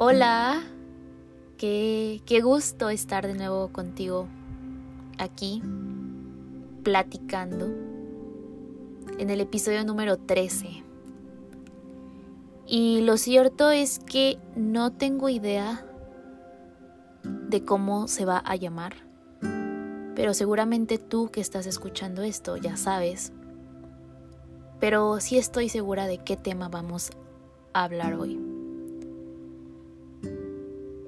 Hola, qué, qué gusto estar de nuevo contigo aquí, platicando, en el episodio número 13. Y lo cierto es que no tengo idea de cómo se va a llamar, pero seguramente tú que estás escuchando esto ya sabes. Pero sí estoy segura de qué tema vamos a hablar hoy.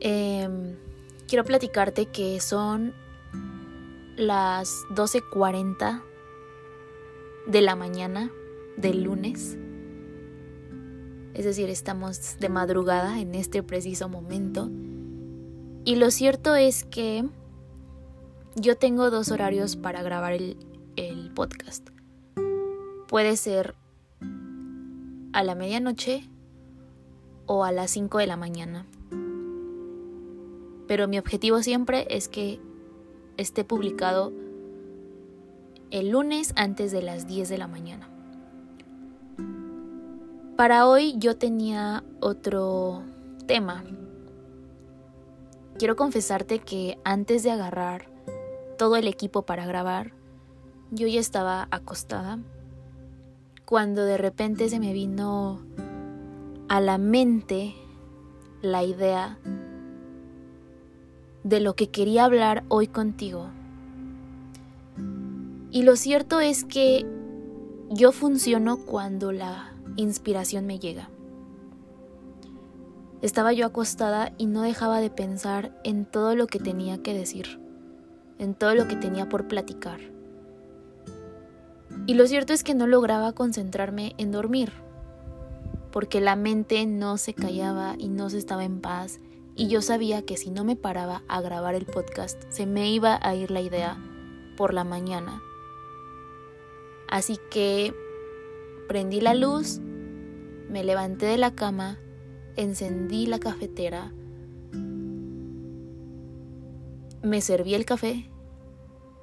Em, quiero platicarte que son las 12.40 de la mañana del lunes. Es decir, estamos de madrugada en este preciso momento. Y lo cierto es que yo tengo dos horarios para grabar el, el podcast. Puede ser a la medianoche o a las 5 de la mañana pero mi objetivo siempre es que esté publicado el lunes antes de las 10 de la mañana. Para hoy yo tenía otro tema. Quiero confesarte que antes de agarrar todo el equipo para grabar, yo ya estaba acostada cuando de repente se me vino a la mente la idea de lo que quería hablar hoy contigo. Y lo cierto es que yo funciono cuando la inspiración me llega. Estaba yo acostada y no dejaba de pensar en todo lo que tenía que decir, en todo lo que tenía por platicar. Y lo cierto es que no lograba concentrarme en dormir, porque la mente no se callaba y no se estaba en paz y yo sabía que si no me paraba a grabar el podcast se me iba a ir la idea por la mañana. Así que prendí la luz, me levanté de la cama, encendí la cafetera, me serví el café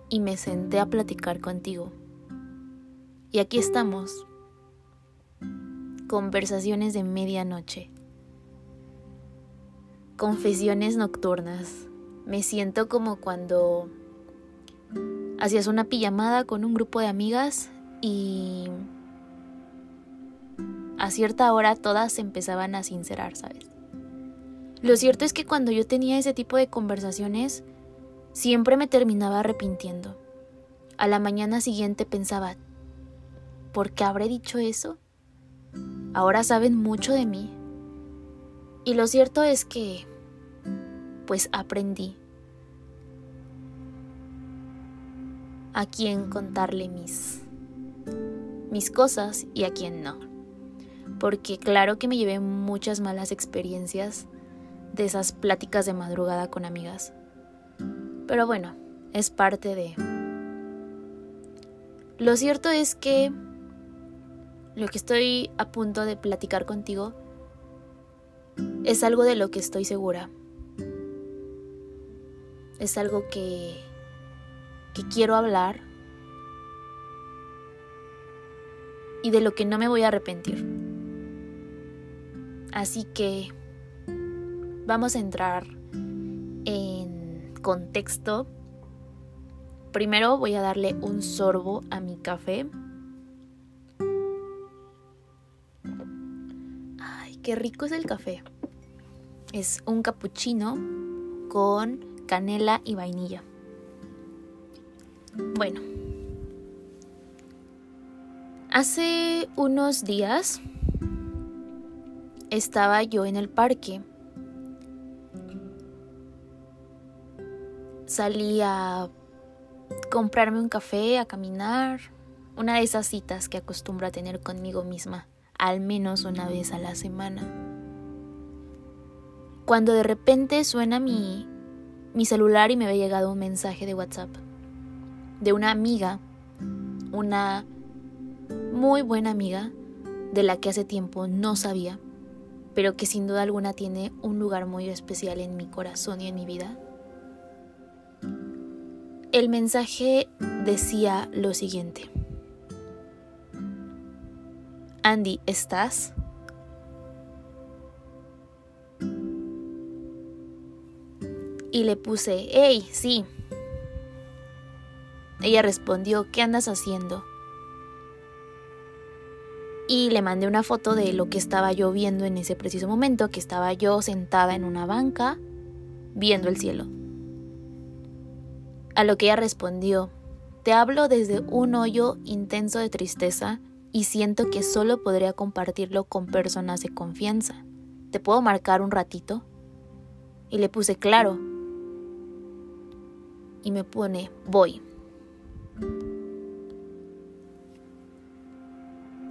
y me senté a platicar contigo. Y aquí estamos, conversaciones de medianoche. Confesiones nocturnas. Me siento como cuando hacías una pijamada con un grupo de amigas y a cierta hora todas empezaban a sincerar, ¿sabes? Lo cierto es que cuando yo tenía ese tipo de conversaciones, siempre me terminaba arrepintiendo. A la mañana siguiente pensaba, ¿por qué habré dicho eso? Ahora saben mucho de mí. Y lo cierto es que, pues aprendí a quién contarle mis, mis cosas y a quién no. Porque claro que me llevé muchas malas experiencias de esas pláticas de madrugada con amigas. Pero bueno, es parte de... Lo cierto es que lo que estoy a punto de platicar contigo es algo de lo que estoy segura. Es algo que, que quiero hablar y de lo que no me voy a arrepentir. Así que vamos a entrar en contexto. Primero voy a darle un sorbo a mi café. qué rico es el café. Es un cappuccino con canela y vainilla. Bueno, hace unos días estaba yo en el parque. Salí a comprarme un café, a caminar, una de esas citas que acostumbro a tener conmigo misma al menos una vez a la semana. Cuando de repente suena mi, mi celular y me había llegado un mensaje de WhatsApp de una amiga, una muy buena amiga de la que hace tiempo no sabía, pero que sin duda alguna tiene un lugar muy especial en mi corazón y en mi vida. El mensaje decía lo siguiente. Andy, ¿estás? Y le puse, hey, sí. Ella respondió, ¿qué andas haciendo? Y le mandé una foto de lo que estaba yo viendo en ese preciso momento, que estaba yo sentada en una banca viendo el cielo. A lo que ella respondió, te hablo desde un hoyo intenso de tristeza y siento que solo podría compartirlo con personas de confianza. ¿Te puedo marcar un ratito? Y le puse claro. Y me pone, voy.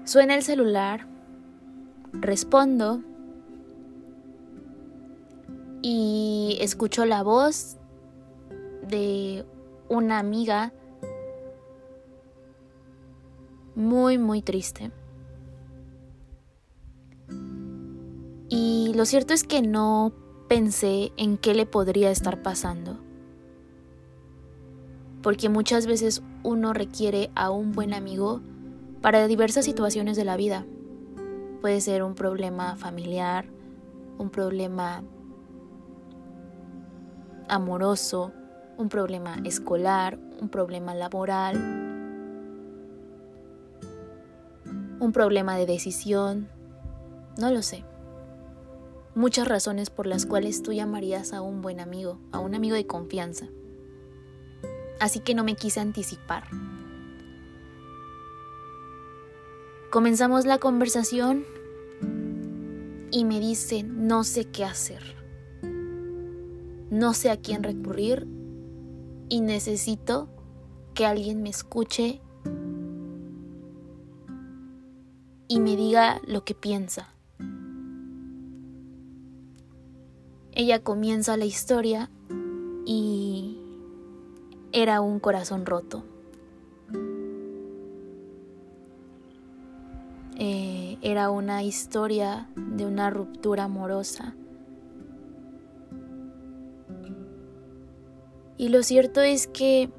Suena el celular, respondo y escucho la voz de una amiga muy, muy triste. Y lo cierto es que no pensé en qué le podría estar pasando. Porque muchas veces uno requiere a un buen amigo para diversas situaciones de la vida. Puede ser un problema familiar, un problema amoroso, un problema escolar, un problema laboral, un problema de decisión, no lo sé. Muchas razones por las cuales tú llamarías a un buen amigo, a un amigo de confianza. Así que no me quise anticipar. Comenzamos la conversación y me dice, no sé qué hacer no sé a quién recurrir y necesito que alguien me escuche y me diga lo que piensa. Ella comienza la historia y era un corazón roto. Eh, era una historia de una ruptura amorosa Y lo cierto es que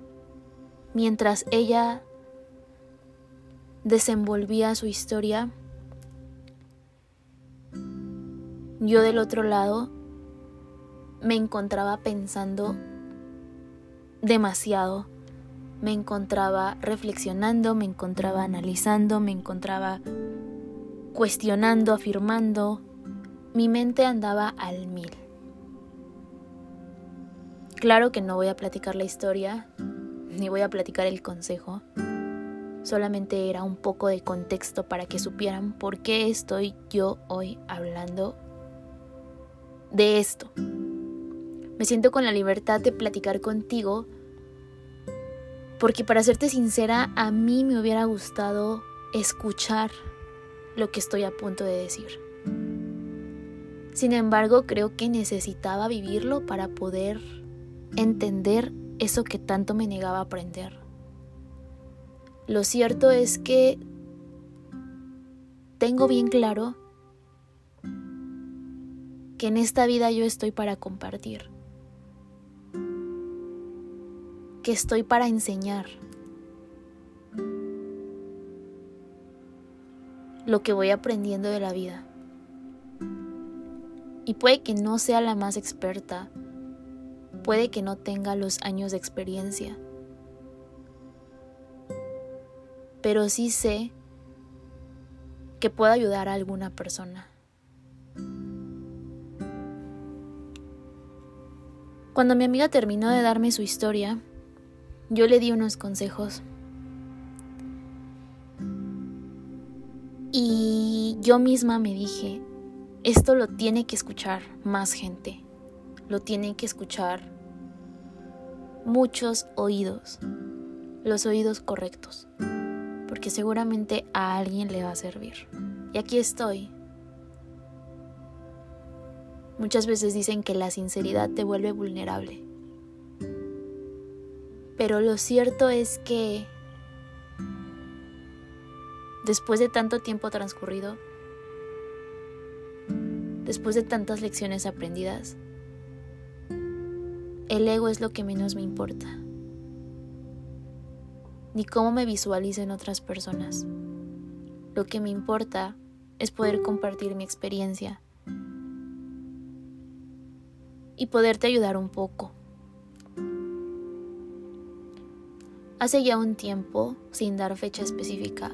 mientras ella desenvolvía su historia, yo del otro lado me encontraba pensando demasiado. Me encontraba reflexionando, me encontraba analizando, me encontraba cuestionando, afirmando. Mi mente andaba al mil. Claro que no voy a platicar la historia, ni voy a platicar el consejo. Solamente era un poco de contexto para que supieran por qué estoy yo hoy hablando de esto. Me siento con la libertad de platicar contigo porque para serte sincera, a mí me hubiera gustado escuchar lo que estoy a punto de decir. Sin embargo, creo que necesitaba vivirlo para poder entender eso que tanto me negaba a aprender. Lo cierto es que tengo bien claro que en esta vida yo estoy para compartir, que estoy para enseñar lo que voy aprendiendo de la vida. Y puede que no sea la más experta, Puede que no tenga los años de experiencia, pero sí sé que puedo ayudar a alguna persona. Cuando mi amiga terminó de darme su historia, yo le di unos consejos. Y yo misma me dije, esto lo tiene que escuchar más gente, lo tiene que escuchar muchos oídos, los oídos correctos, porque seguramente a alguien le va a servir. Y aquí estoy. Muchas veces dicen que la sinceridad te vuelve vulnerable. Pero lo cierto es que después de tanto tiempo transcurrido, después de tantas lecciones aprendidas, el ego es lo que menos me importa, ni cómo me visualicen otras personas. Lo que me importa es poder compartir mi experiencia y poderte ayudar un poco. Hace ya un tiempo, sin dar fecha específica,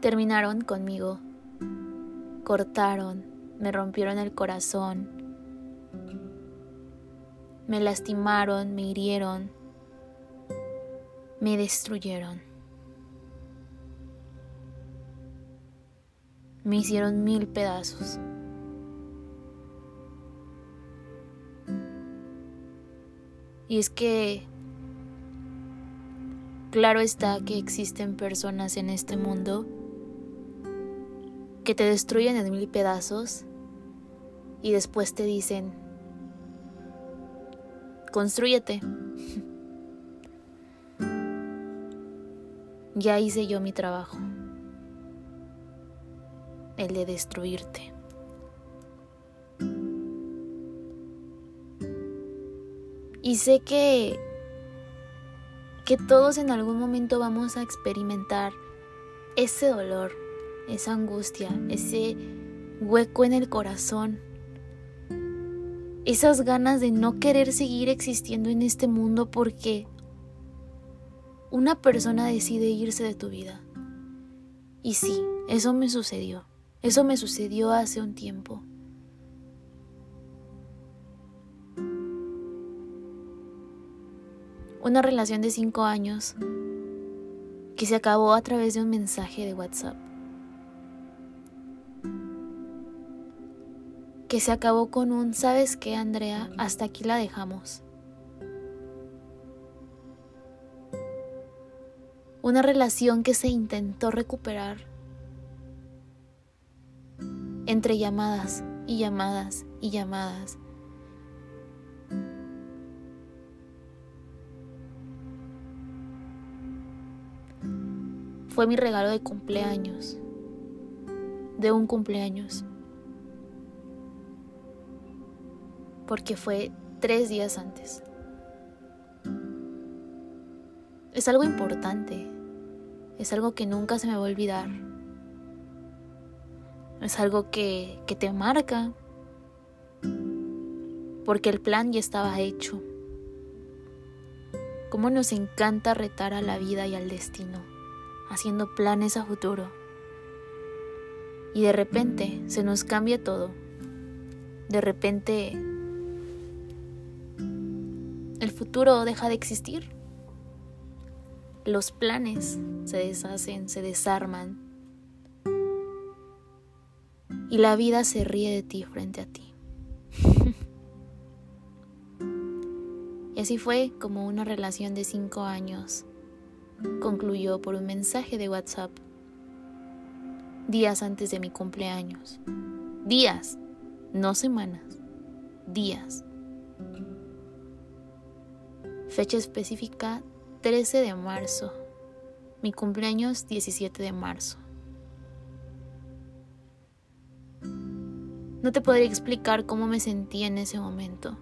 terminaron conmigo, cortaron, me rompieron el corazón, me lastimaron, me hirieron, me destruyeron. Me hicieron mil pedazos. Y es que, claro está que existen personas en este mundo que te destruyen en mil pedazos y después te dicen, construyete. ya hice yo mi trabajo, el de destruirte. Y sé que que todos en algún momento vamos a experimentar ese dolor, esa angustia, ese hueco en el corazón, esas ganas de no querer seguir existiendo en este mundo porque una persona decide irse de tu vida. Y sí, eso me sucedió. Eso me sucedió hace un tiempo. Una relación de cinco años que se acabó a través de un mensaje de WhatsApp. Que se acabó con un, ¿sabes qué, Andrea? Hasta aquí la dejamos. Una relación que se intentó recuperar entre llamadas y llamadas y llamadas Fue mi regalo de cumpleaños, de un cumpleaños, porque fue tres días antes. Es algo importante, es algo que nunca se me va a olvidar, es algo que, que te marca, porque el plan ya estaba hecho. Cómo nos encanta retar a la vida y al destino haciendo planes a futuro. Y de repente se nos cambia todo. De repente el futuro deja de existir. Los planes se deshacen, se desarman. Y la vida se ríe de ti frente a ti. y así fue como una relación de cinco años concluyó por un mensaje de WhatsApp días antes de mi cumpleaños. Días, no semanas, días. Fecha específica 13 de marzo. Mi cumpleaños 17 de marzo. No te podría explicar cómo me sentí en ese momento.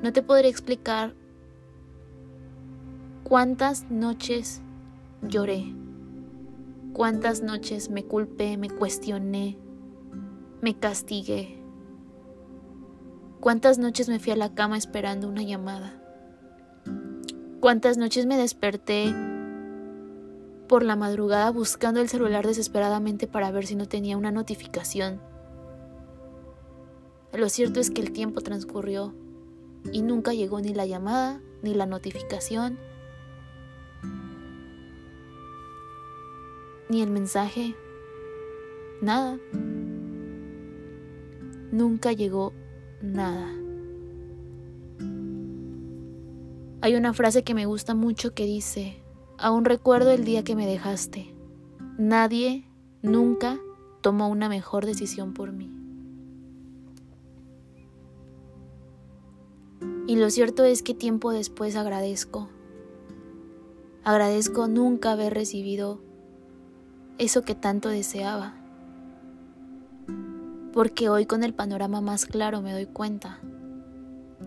No te podría explicar cuántas noches lloré, cuántas noches me culpé, me cuestioné, me castigué, cuántas noches me fui a la cama esperando una llamada, cuántas noches me desperté por la madrugada buscando el celular desesperadamente para ver si no tenía una notificación. Lo cierto es que el tiempo transcurrió y nunca llegó ni la llamada ni la notificación ni el mensaje, nada. Nunca llegó nada. Hay una frase que me gusta mucho que dice, aún recuerdo el día que me dejaste. Nadie nunca tomó una mejor decisión por mí. Y lo cierto es que tiempo después agradezco. Agradezco nunca haber recibido eso que tanto deseaba. Porque hoy con el panorama más claro me doy cuenta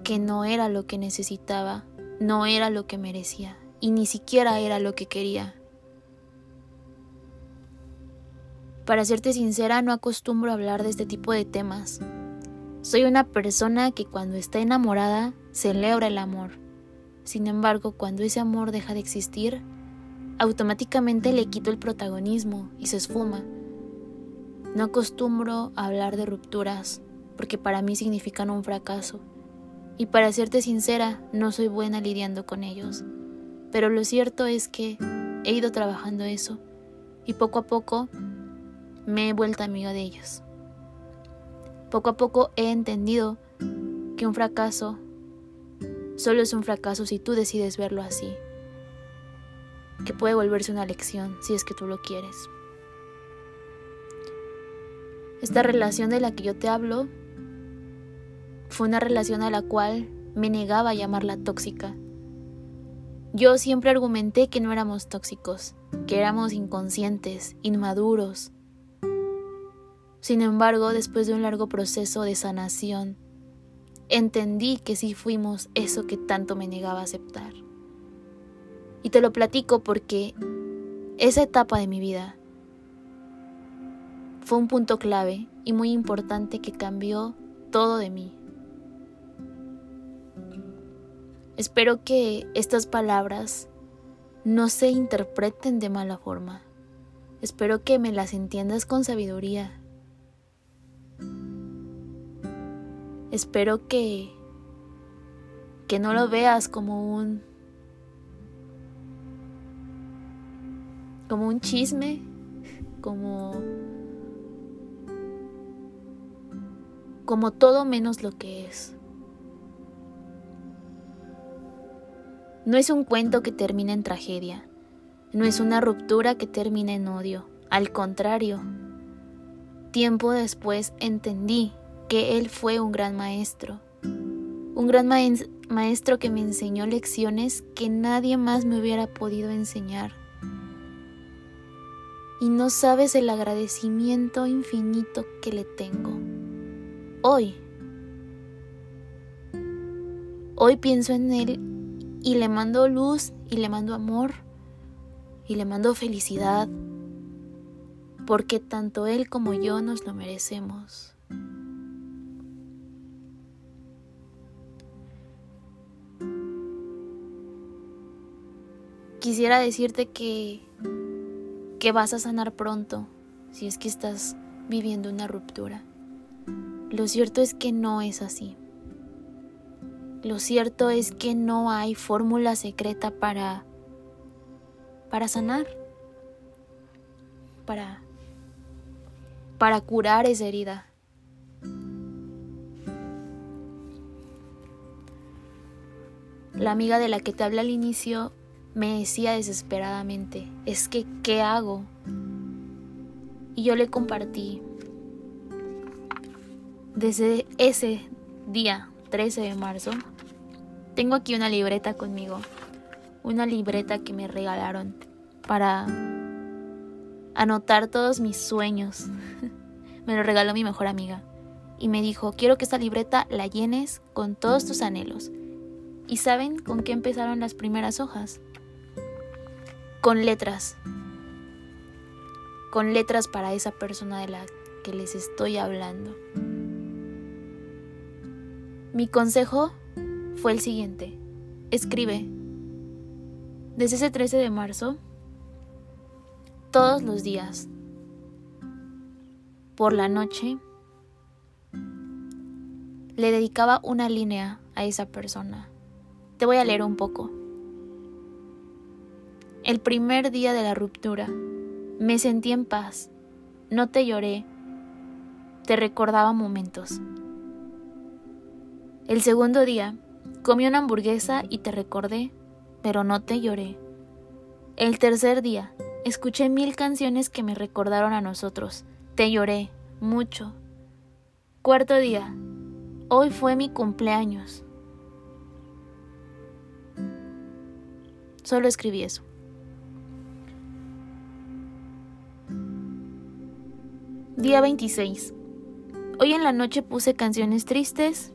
que no era lo que necesitaba, no era lo que merecía y ni siquiera era lo que quería. Para serte sincera, no acostumbro a hablar de este tipo de temas. Soy una persona que cuando está enamorada celebra el amor. Sin embargo, cuando ese amor deja de existir, automáticamente le quito el protagonismo y se esfuma. No acostumbro a hablar de rupturas porque para mí significan un fracaso. Y para serte sincera, no soy buena lidiando con ellos. Pero lo cierto es que he ido trabajando eso y poco a poco me he vuelto amiga de ellos. Poco a poco he entendido que un fracaso solo es un fracaso si tú decides verlo así. Que puede volverse una lección si es que tú lo quieres. Esta relación de la que yo te hablo fue una relación a la cual me negaba a llamarla tóxica. Yo siempre argumenté que no éramos tóxicos, que éramos inconscientes, inmaduros. Sin embargo, después de un largo proceso de sanación, entendí que sí fuimos eso que tanto me negaba a aceptar. Y te lo platico porque esa etapa de mi vida fue un punto clave y muy importante que cambió todo de mí. Espero que estas palabras no se interpreten de mala forma. Espero que me las entiendas con sabiduría. Espero que que no lo veas como un como un chisme, como como todo menos lo que es. No es un cuento que termina en tragedia, no es una ruptura que termina en odio, al contrario. Tiempo después entendí que él fue un gran maestro, un gran maestro que me enseñó lecciones que nadie más me hubiera podido enseñar. Y no sabes el agradecimiento infinito que le tengo. Hoy, hoy pienso en él y le mando luz y le mando amor y le mando felicidad porque tanto él como yo nos lo merecemos. Quisiera decirte que que vas a sanar pronto si es que estás viviendo una ruptura. Lo cierto es que no es así. Lo cierto es que no hay fórmula secreta para para sanar, para para curar esa herida. La amiga de la que te hablé al inicio me decía desesperadamente, es que, ¿qué hago? Y yo le compartí desde ese día 13 de marzo tengo aquí una libreta conmigo, una libreta que me regalaron para anotar todos mis sueños. me lo regaló mi mejor amiga y me dijo, quiero que esta libreta la llenes con todos tus anhelos. ¿Y saben con qué empezaron las primeras hojas? Con letras. Con letras para esa persona de la que les estoy hablando. Mi consejo fue el siguiente. Escribe. Desde ese 13 de marzo, todos los días, por la noche, le dedicaba una línea a esa persona. Te voy a leer un poco. El primer día de la ruptura, me sentí en paz, no te lloré, te recordaba momentos. El segundo día, Comí una hamburguesa y te recordé, pero no te lloré. El tercer día, escuché mil canciones que me recordaron a nosotros. Te lloré, mucho. Cuarto día, hoy fue mi cumpleaños. Solo escribí eso. Día 26. Hoy en la noche puse canciones tristes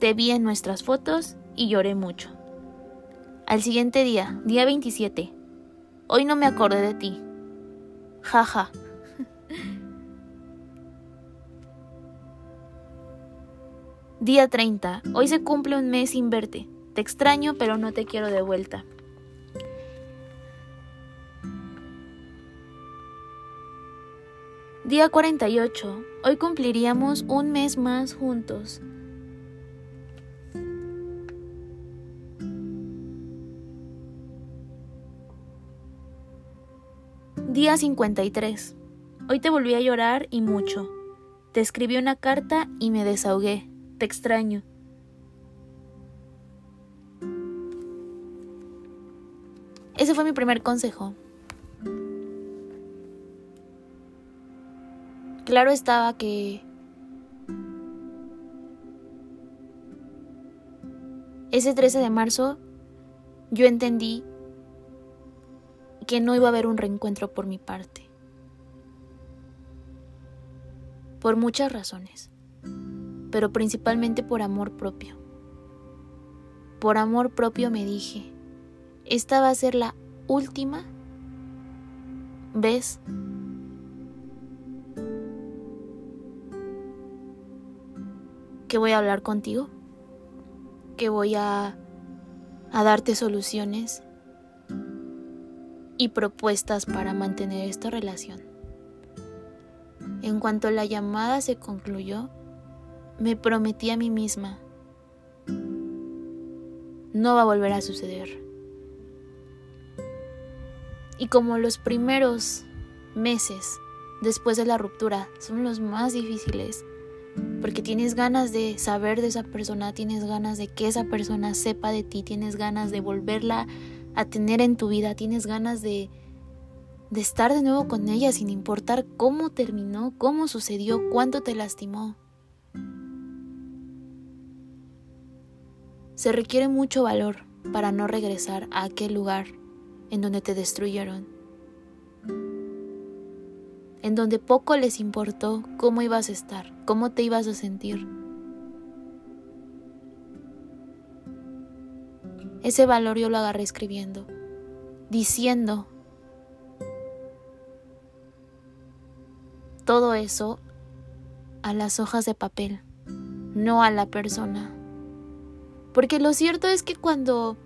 te vi en nuestras fotos y lloré mucho. Al siguiente día, día 27. Hoy no me acordé de ti. Jaja. Ja. Día 30. Hoy se cumple un mes sin verte. Te extraño, pero no te quiero de vuelta. Día 48. Hoy cumpliríamos un mes más juntos. Día 53. Hoy te volví a llorar y mucho. Te escribí una carta y me desahogué. Te extraño. Ese fue mi primer consejo. Claro estaba que ese 13 de marzo yo entendí que no iba a haber un reencuentro por mi parte. Por muchas razones pero principalmente por amor propio. Por amor propio me dije, esta va a ser la última vez que voy a hablar contigo, que voy a, a darte soluciones y propuestas para mantener esta relación. En cuanto la llamada se concluyó, me prometí a mí misma, no va a volver a suceder. Y como los primeros meses después de la ruptura son los más difíciles, porque tienes ganas de saber de esa persona, tienes ganas de que esa persona sepa de ti, tienes ganas de volverla a tener en tu vida, tienes ganas de, de estar de nuevo con ella sin importar cómo terminó, cómo sucedió, cuánto te lastimó. Se requiere mucho valor para no regresar a aquel lugar en donde te destruyeron, en donde poco les importó cómo ibas a estar, cómo te ibas a sentir. Ese valor yo lo agarré escribiendo, diciendo todo eso a las hojas de papel, no a la persona. Porque lo cierto es que cuando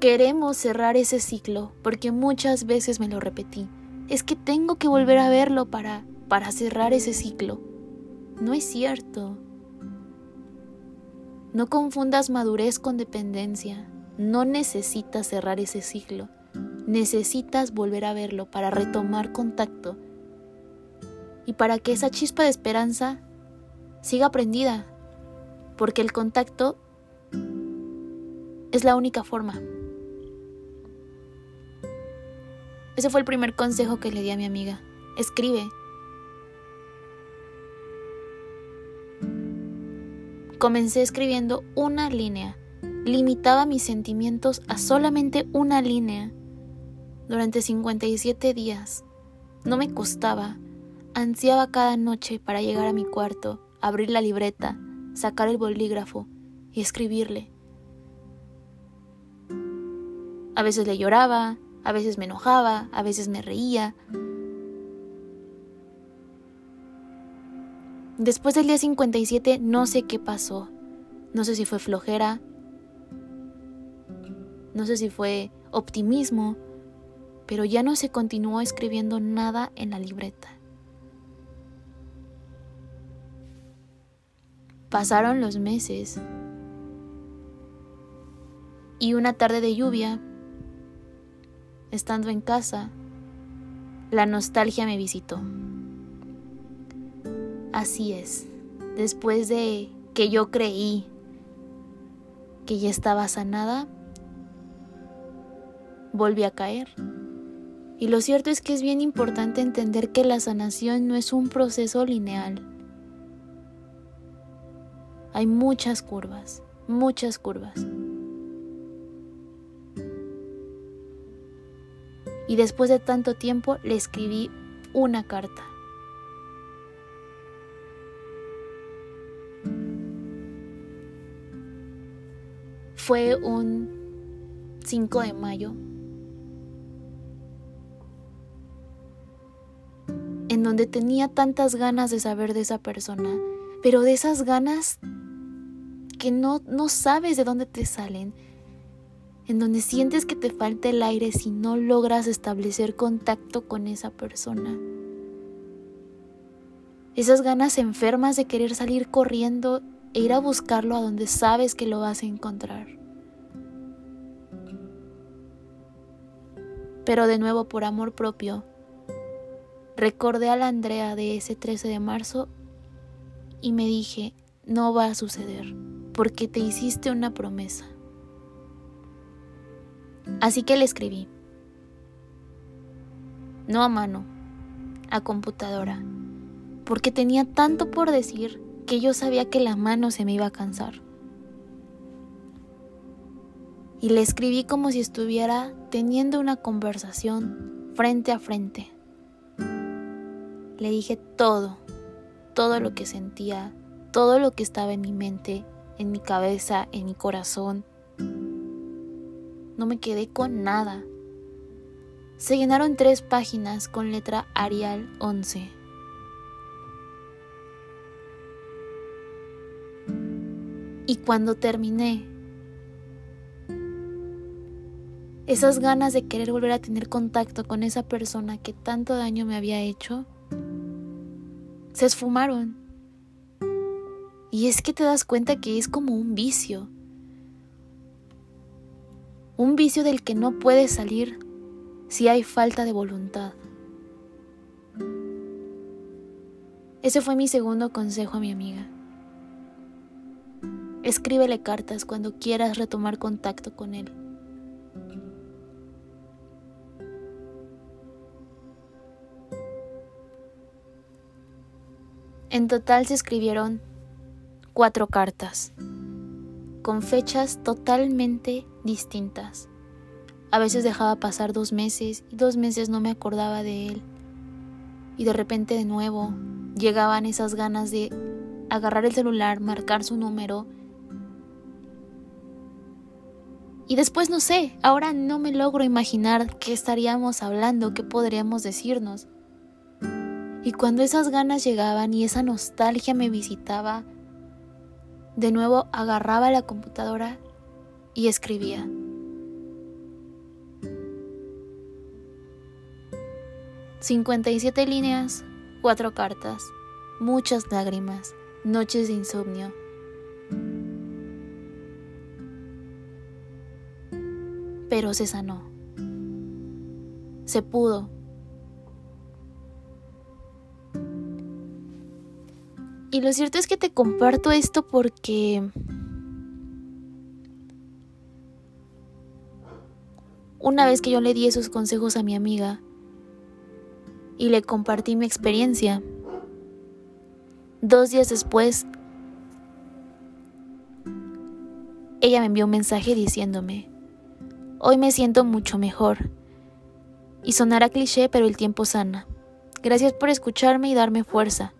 queremos cerrar ese ciclo, porque muchas veces me lo repetí, es que tengo que volver a verlo para, para cerrar ese ciclo. No es cierto. No confundas madurez con dependencia. No necesitas cerrar ese ciclo. Necesitas volver a verlo para retomar contacto y para que esa chispa de esperanza siga prendida. Porque el contacto es la única forma. Ese fue el primer consejo que le di a mi amiga. Escribe. Comencé escribiendo una línea. Limitaba mis sentimientos a solamente una línea. Durante 57 días. No me costaba. Ansiaba cada noche para llegar a mi cuarto, abrir la libreta, sacar el bolígrafo y escribirle. A veces le lloraba, a veces me enojaba, a veces me reía. Después del día 57 no sé qué pasó. No sé si fue flojera, no sé si fue optimismo, pero ya no se continuó escribiendo nada en la libreta. Pasaron los meses y una tarde de lluvia estando en casa, la nostalgia me visitó. Así es, después de que yo creí que ya estaba sanada, volví a caer. Y lo cierto es que es bien importante entender que la sanación no es un proceso lineal. Hay muchas curvas, muchas curvas. Y después de tanto tiempo le escribí una carta. Fue un 5 de mayo en donde tenía tantas ganas de saber de esa persona, pero de esas ganas que no, no sabes de dónde te salen, en donde sientes que te falta el aire si no logras establecer contacto con esa persona. Esas ganas enfermas de querer salir corriendo e ir a buscarlo a donde sabes que lo vas a encontrar. Pero de nuevo por amor propio, recordé a la Andrea de ese 13 de marzo y me dije, no va a suceder, porque te hiciste una promesa. Así que le escribí. No a mano, a computadora, porque tenía tanto por decir que yo sabía que la mano se me iba a cansar. Y le escribí como si estuviera teniendo una conversación frente a frente. Le dije todo, todo lo que sentía, todo lo que estaba en mi mente, en mi cabeza, en mi corazón. No me quedé con nada. Se llenaron tres páginas con letra Arial 11. Y cuando terminé, esas ganas de querer volver a tener contacto con esa persona que tanto daño me había hecho, se esfumaron. Y es que te das cuenta que es como un vicio. Un vicio del que no puedes salir si hay falta de voluntad. Ese fue mi segundo consejo a mi amiga. Escríbele cartas cuando quieras retomar contacto con él. En total se escribieron cuatro cartas, con fechas totalmente distintas. A veces dejaba pasar dos meses y dos meses no me acordaba de él. Y de repente de nuevo llegaban esas ganas de agarrar el celular, marcar su número Y después no sé, ahora no me logro imaginar qué estaríamos hablando, qué podríamos decirnos. Y cuando esas ganas llegaban y esa nostalgia me visitaba, de nuevo agarraba la computadora y escribía. «57 líneas, cuatro cartas, muchas lágrimas, noches de insomnio, pero se sanó. Se pudo. Y lo cierto es que te comparto esto porque una vez que yo le di esos consejos a mi amiga y le compartí mi experiencia, dos días después, ella me envió un mensaje diciéndome, Hoy me siento mucho mejor. Y sonará cliché, pero el tiempo sana. Gracias por escucharme y darme fuerza.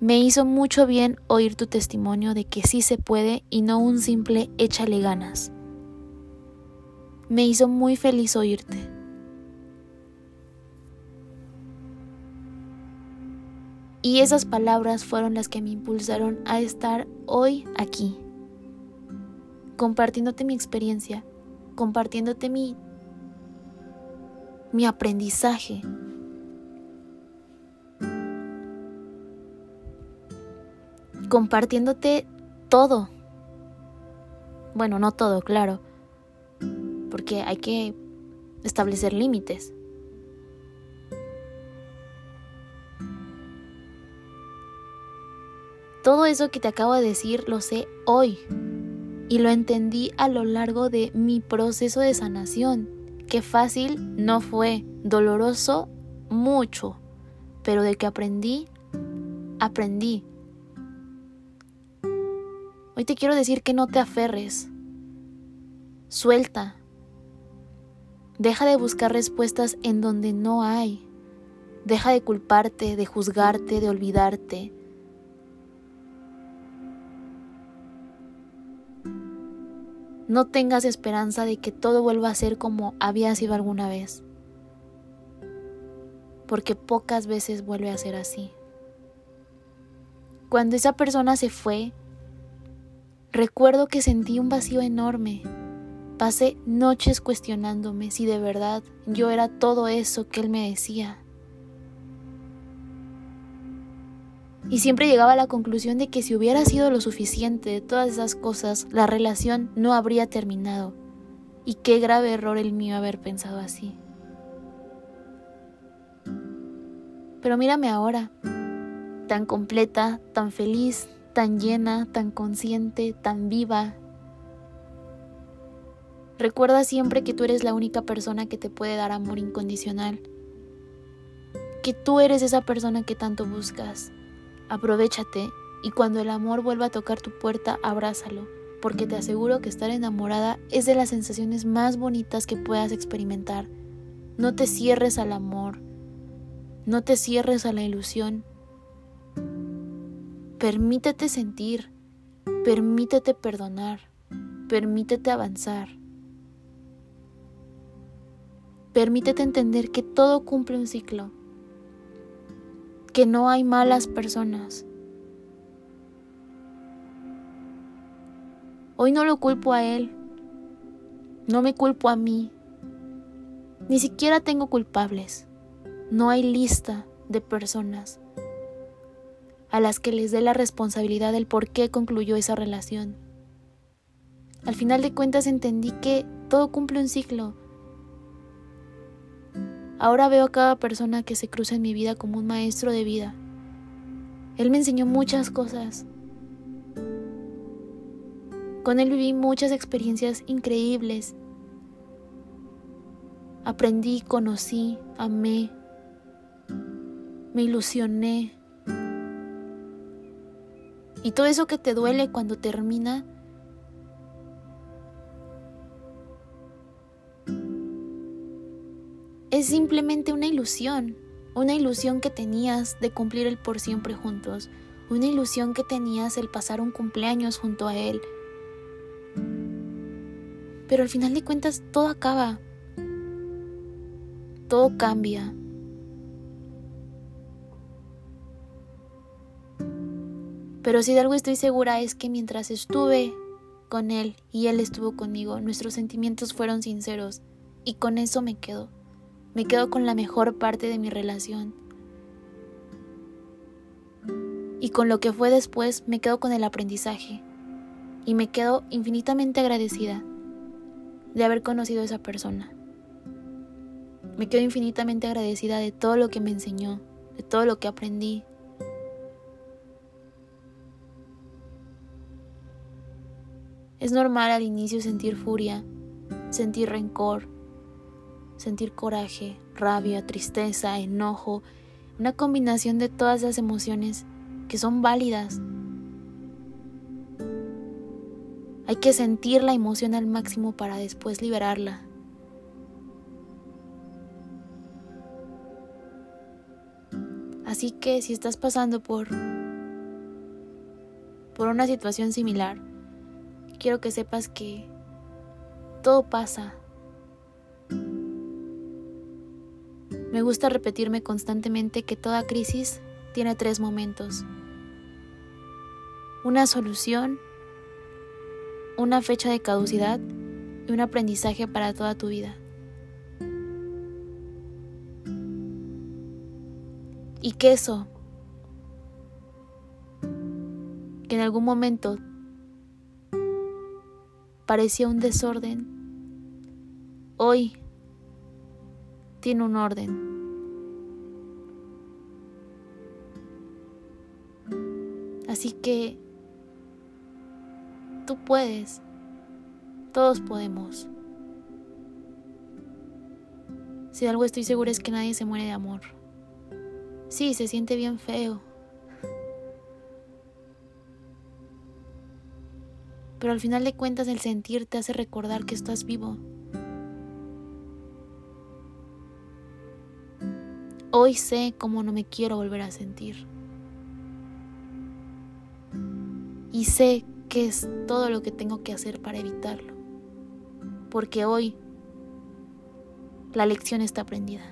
Me hizo mucho bien oír tu testimonio de que sí se puede y no un simple échale ganas. Me hizo muy feliz oírte. Y esas palabras fueron las que me impulsaron a estar hoy aquí, compartiéndote mi experiencia compartiéndote mi, mi aprendizaje. Compartiéndote todo. Bueno, no todo, claro. Porque hay que establecer límites. Todo eso que te acabo de decir lo sé hoy y lo entendí a lo largo de mi proceso de sanación, que fácil no fue, doloroso mucho, pero de que aprendí, aprendí. Hoy te quiero decir que no te aferres, suelta, deja de buscar respuestas en donde no hay, deja de culparte, de juzgarte, de olvidarte. No tengas esperanza de que todo vuelva a ser como había sido alguna vez, porque pocas veces vuelve a ser así. Cuando esa persona se fue, Recuerdo que sentí un vacío enorme. Pasé noches cuestionándome si de verdad yo era todo eso que él me decía. Y siempre llegaba a la conclusión de que si hubiera sido lo suficiente de todas esas cosas, la relación no habría terminado. Y qué grave error el mío haber pensado así. Pero mírame ahora, tan completa, tan feliz, tan llena, tan consciente, tan viva. Recuerda siempre que tú eres la única persona que te puede dar amor incondicional, que tú eres esa persona que tanto buscas. Aprovechate y cuando el amor vuelva a tocar tu puerta, abrázalo, porque te aseguro que estar enamorada es de las sensaciones más bonitas que puedas experimentar. No te cierres al amor, no te cierres a la ilusión. Permítete sentir, permítete perdonar, permítete avanzar. Permítete entender que todo cumple un ciclo que no hay malas personas. Hoy no lo culpo a él, no me culpo a mí, ni siquiera tengo culpables. No hay lista de personas a las que les dé la responsabilidad del por qué concluyó esa relación. Al final de cuentas entendí que todo cumple un ciclo Ahora veo a cada persona que se cruza en mi vida como un maestro de vida. Él me enseñó muchas cosas. Con él viví muchas experiencias increíbles. Aprendí, conocí, amé, me ilusioné. Y todo eso que te duele cuando termina, es simplemente una ilusión, una ilusión que tenías de cumplir el por siempre juntos, una ilusión que tenías el pasar un cumpleaños junto a él. Pero al final de cuentas todo acaba, todo cambia. Pero si de algo estoy segura es que mientras estuve con él y él estuvo conmigo, nuestros sentimientos fueron sinceros y con eso me quedo. Me quedo con la mejor parte de mi relación. Y con lo que fue después me quedo con el aprendizaje. Y me quedo infinitamente agradecida de haber conocido a esa persona. Me quedo infinitamente agradecida de todo lo que me enseñó, de todo lo que aprendí. Es normal al inicio sentir furia, sentir rencor, sentir coraje, rabia, tristeza, enojo, una combinación de todas las emociones que son válidas. Hay que sentir la emoción al máximo para después liberarla. Así que si estás pasando por por una situación similar, quiero que sepas que todo pasa, Me gusta repetirme constantemente que toda crisis tiene tres momentos. Una solución, una fecha de caducidad y un aprendizaje para toda tu vida. Y que eso, que en algún momento parecía un desorden, hoy tiene un orden. Así que tú puedes, todos podemos. Si algo estoy segura es que nadie se muere de amor. Sí, se siente bien feo. Pero al final de cuentas el sentir te hace recordar que estás vivo. Hoy sé cómo no me quiero volver a sentir. Y sé qué es todo lo que tengo que hacer para evitarlo. Porque hoy la lección está aprendida.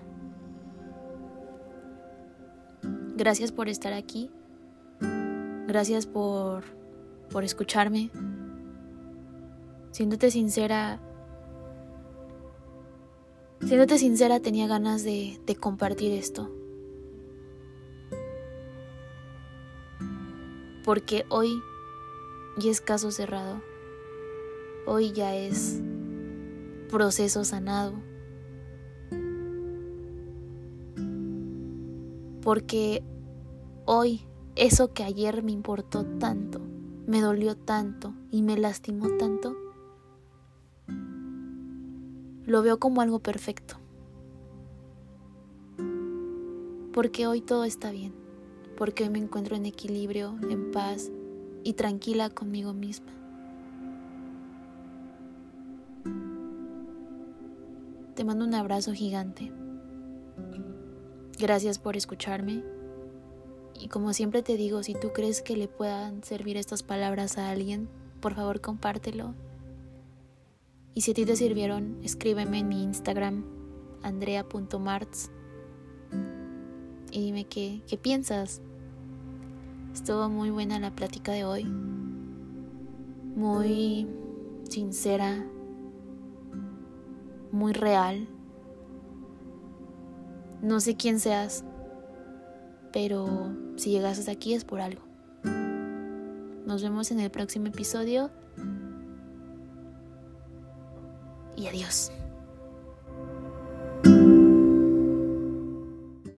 Gracias por estar aquí. Gracias por, por escucharme. Siéndote sincera, siéndote sincera tenía ganas de, compartir esto. Porque hoy ya es caso cerrado. Hoy ya es proceso sanado. Porque hoy eso que ayer me importó tanto, me dolió tanto y me lastimó tanto, lo veo como algo perfecto. Porque hoy todo está bien, porque hoy me encuentro en equilibrio, en paz y tranquila conmigo misma. Te mando un abrazo gigante. Gracias por escucharme. Y como siempre te digo, si tú crees que le puedan servir estas palabras a alguien, por favor compártelo y si a ti te sirvieron, escríbeme en mi Instagram, andrea.marts, y dime qué, qué piensas. Estuvo muy buena la plática de hoy, muy sincera, muy real. No sé quién seas, pero si llegas hasta aquí es por algo. Nos vemos en el próximo episodio y adiós.